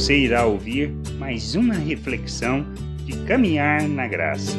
Você irá ouvir mais uma reflexão de caminhar na graça.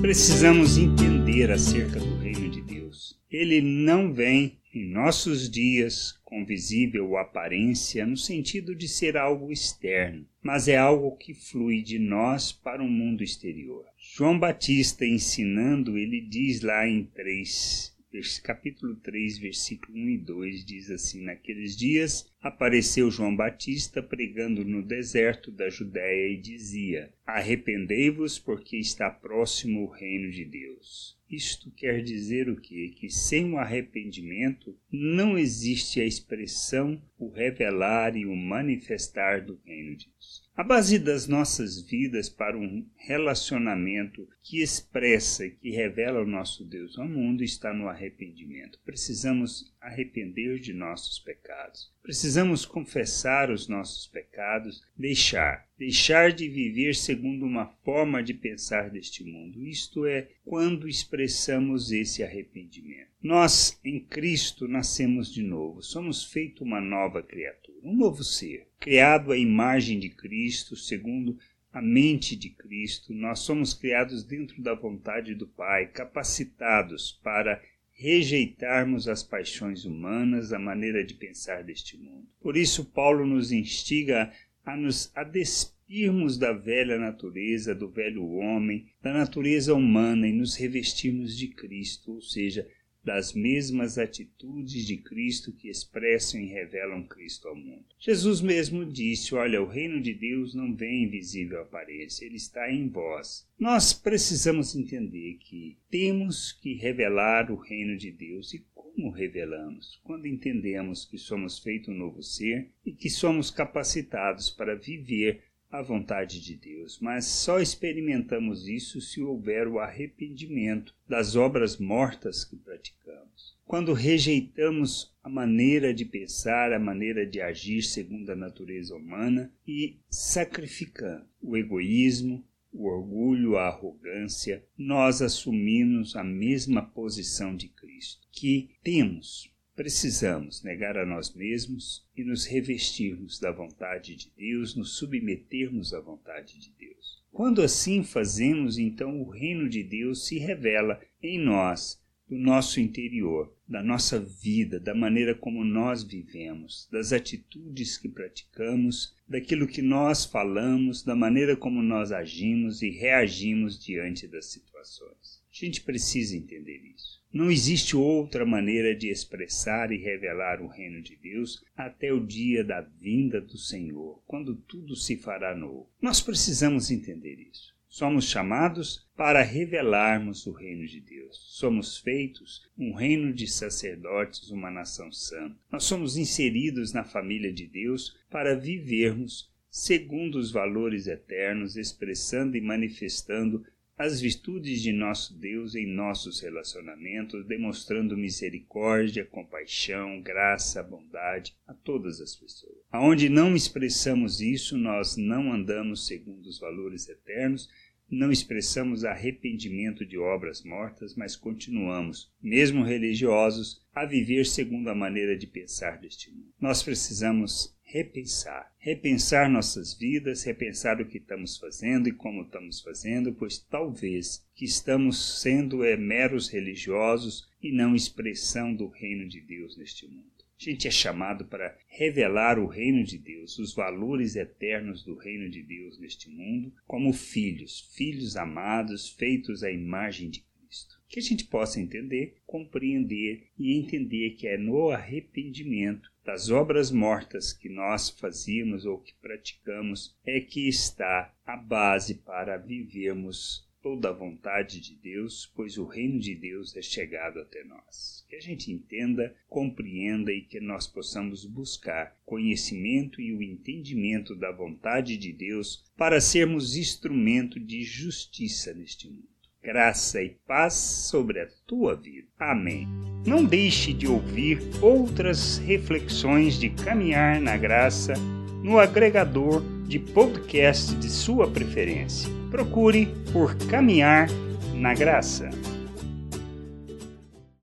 Precisamos entender acerca do reino de Deus. Ele não vem em nossos dias com visível aparência no sentido de ser algo externo, mas é algo que flui de nós para o mundo exterior. João Batista ensinando, ele diz lá em 3 capítulo 3, versículo 1 e 2 diz assim: Naqueles dias apareceu João Batista pregando no deserto da Judéia e dizia: Arrependei-vos, porque está próximo o reino de Deus. Isto quer dizer o quê? Que sem o arrependimento não existe a expressão, o revelar e o manifestar do reino de Deus. A base das nossas vidas para um relacionamento que expressa e que revela o nosso Deus ao mundo está no arrependimento. Precisamos arrepender de nossos pecados. Precisamos confessar os nossos pecados, deixar, deixar de viver segundo uma forma de pensar deste mundo. Isto é, quando expressamos esse arrependimento. Nós, em Cristo, nascemos de novo, somos feito uma nova criatura, um novo ser, criado à imagem de Cristo, segundo a mente de Cristo. Nós somos criados dentro da vontade do Pai, capacitados para rejeitarmos as paixões humanas, a maneira de pensar deste mundo. Por isso, Paulo nos instiga a nos a despirmos da velha natureza, do velho homem, da natureza humana e nos revestirmos de Cristo, ou seja, das mesmas atitudes de Cristo que expressam e revelam Cristo ao mundo. Jesus mesmo disse: Olha, o reino de Deus não vem em visível aparência, ele está em vós. Nós precisamos entender que temos que revelar o reino de Deus e como revelamos? Quando entendemos que somos feito um novo ser e que somos capacitados para viver a vontade de Deus, mas só experimentamos isso se houver o arrependimento das obras mortas que praticamos. Quando rejeitamos a maneira de pensar, a maneira de agir segundo a natureza humana e sacrificando o egoísmo, o orgulho, a arrogância, nós assumimos a mesma posição de Cristo, que temos Precisamos negar a nós mesmos e nos revestirmos da vontade de Deus, nos submetermos à vontade de Deus. Quando assim fazemos, então o reino de Deus se revela em nós, do nosso interior, da nossa vida, da maneira como nós vivemos, das atitudes que praticamos, daquilo que nós falamos, da maneira como nós agimos e reagimos diante das situações. A gente precisa entender isso. Não existe outra maneira de expressar e revelar o reino de Deus até o dia da vinda do Senhor, quando tudo se fará novo. Nós precisamos entender isso. Somos chamados para revelarmos o reino de Deus. Somos feitos um reino de sacerdotes, uma nação santa. Nós somos inseridos na família de Deus para vivermos segundo os valores eternos, expressando e manifestando as virtudes de nosso Deus em nossos relacionamentos, demonstrando misericórdia, compaixão, graça, bondade a todas as pessoas. Aonde não expressamos isso, nós não andamos segundo os valores eternos, não expressamos arrependimento de obras mortas, mas continuamos, mesmo religiosos, a viver segundo a maneira de pensar deste mundo. Nós precisamos repensar. Repensar nossas vidas, repensar o que estamos fazendo e como estamos fazendo, pois talvez que estamos sendo é, meros religiosos e não expressão do reino de Deus neste mundo. A gente é chamado para revelar o reino de Deus, os valores eternos do reino de Deus neste mundo, como filhos, filhos amados, feitos à imagem de Cristo. Que a gente possa entender, compreender e entender que é no arrependimento das obras mortas que nós fazíamos ou que praticamos é que está a base para vivermos toda a vontade de Deus, pois o reino de Deus é chegado até nós. Que a gente entenda, compreenda e que nós possamos buscar conhecimento e o entendimento da vontade de Deus para sermos instrumento de justiça neste mundo graça e paz sobre a tua vida. Amém. Não deixe de ouvir outras reflexões de caminhar na graça no agregador de podcast de sua preferência. Procure por Caminhar na Graça.